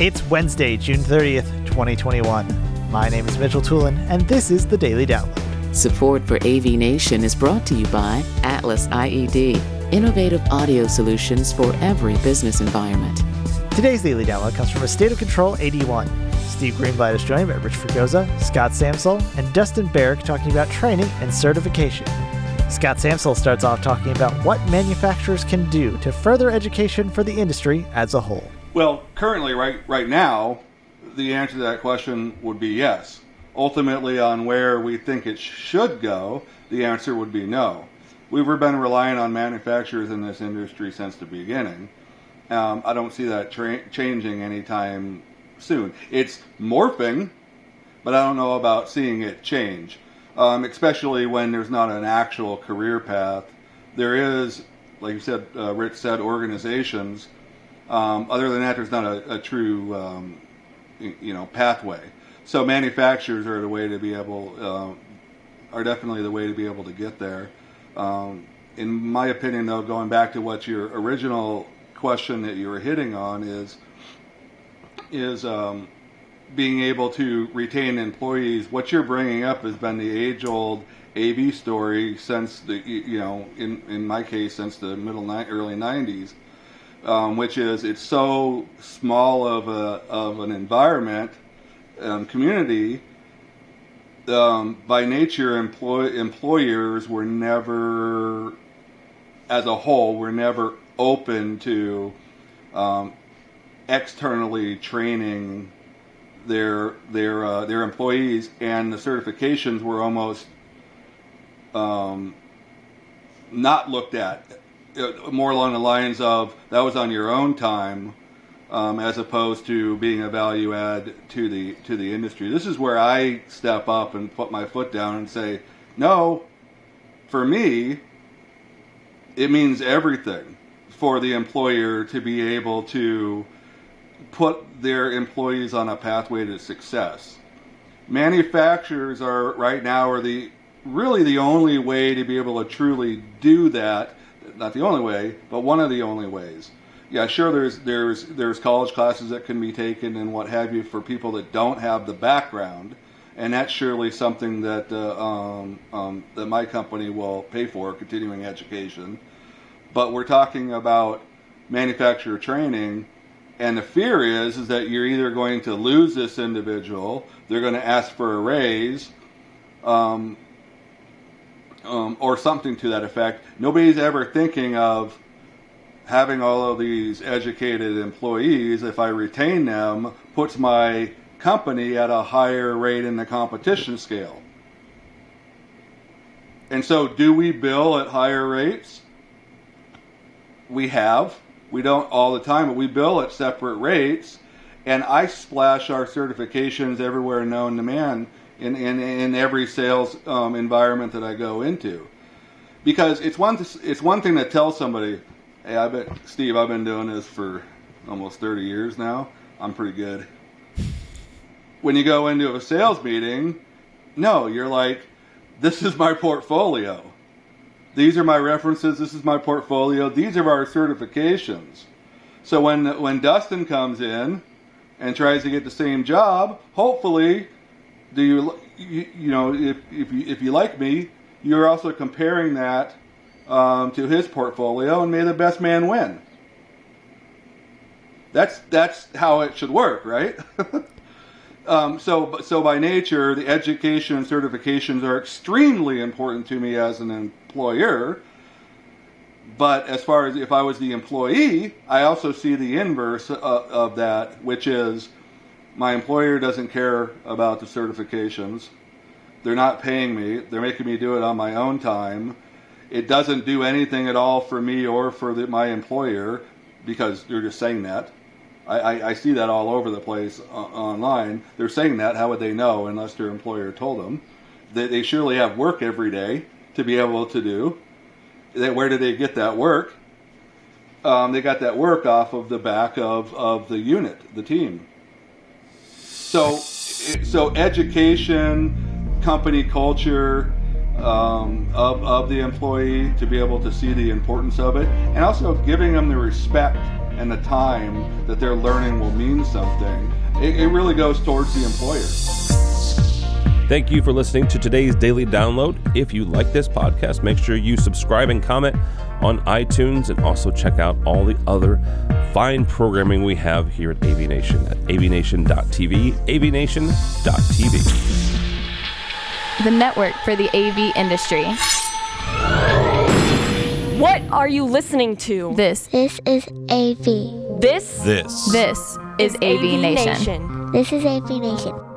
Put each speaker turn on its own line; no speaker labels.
It's Wednesday, June 30th, 2021. My name is Mitchell Tulin, and this is the Daily Download.
Support for AV Nation is brought to you by Atlas IED, innovative audio solutions for every business environment.
Today's Daily Download comes from a State of Control 81. Steve Greenblatt is joined by Rich Fregosa, Scott Samsel, and Dustin Barrick talking about training and certification. Scott Samsel starts off talking about what manufacturers can do to further education for the industry as a whole.
Well, currently, right right now, the answer to that question would be yes. Ultimately, on where we think it should go, the answer would be no. We've been relying on manufacturers in this industry since the beginning. Um, I don't see that tra- changing anytime soon. It's morphing, but I don't know about seeing it change, um, especially when there's not an actual career path. There is, like you said, uh, Rich said, organizations um, other than that, there's not a, a true, um, you know, pathway. So manufacturers are the way to be able, uh, are definitely the way to be able to get there. Um, in my opinion, though, going back to what your original question that you were hitting on is, is um, being able to retain employees. What you're bringing up has been the age-old AV story since the, you know, in in my case, since the middle ni- early '90s um, which is it's so small of a of an environment um, community. Um, by nature, employ, employers were never, as a whole, were never open to um, externally training their their uh, their employees, and the certifications were almost um, not looked at more along the lines of that was on your own time, um, as opposed to being a value add to the to the industry. This is where I step up and put my foot down and say, no, for me, it means everything for the employer to be able to put their employees on a pathway to success. Manufacturers are right now are the really the only way to be able to truly do that not the only way, but one of the only ways. Yeah, sure. There's there's there's college classes that can be taken and what have you for people that don't have the background, and that's surely something that uh, um, um, that my company will pay for continuing education. But we're talking about manufacturer training, and the fear is is that you're either going to lose this individual, they're going to ask for a raise. Um, um, or something to that effect. Nobody's ever thinking of having all of these educated employees, if I retain them, puts my company at a higher rate in the competition scale. And so, do we bill at higher rates? We have. We don't all the time, but we bill at separate rates. And I splash our certifications everywhere known to man in, in, in every sales um, environment that I go into. Because it's one, it's one thing to tell somebody, hey, I bet, Steve, I've been doing this for almost 30 years now. I'm pretty good. When you go into a sales meeting, no, you're like, this is my portfolio. These are my references. This is my portfolio. These are our certifications. So when when Dustin comes in and tries to get the same job, hopefully do you, you, you know, if, if, you, if you like me, you're also comparing that um, to his portfolio, and may the best man win. That's that's how it should work, right? um, so so by nature, the education and certifications are extremely important to me as an employer. But as far as if I was the employee, I also see the inverse of, of that, which is my employer doesn't care about the certifications. They're not paying me. They're making me do it on my own time. It doesn't do anything at all for me or for the, my employer because they're just saying that. I, I, I see that all over the place uh, online. They're saying that. How would they know unless their employer told them? They, they surely have work every day to be able to do. Where did they get that work? Um, they got that work off of the back of, of the unit, the team. So, so education, company culture um, of, of the employee to be able to see the importance of it, and also giving them the respect and the time that they're learning will mean something, it, it really goes towards the employer.
Thank you for listening to today's daily download. If you like this podcast, make sure you subscribe and comment on iTunes and also check out all the other fine programming we have here at AV Nation at avnation.tv, avnation.tv.
the network for the AV industry.
What are you listening to?
This,
This is AV.
This
This.
this is AV Nation.
This is AV Nation.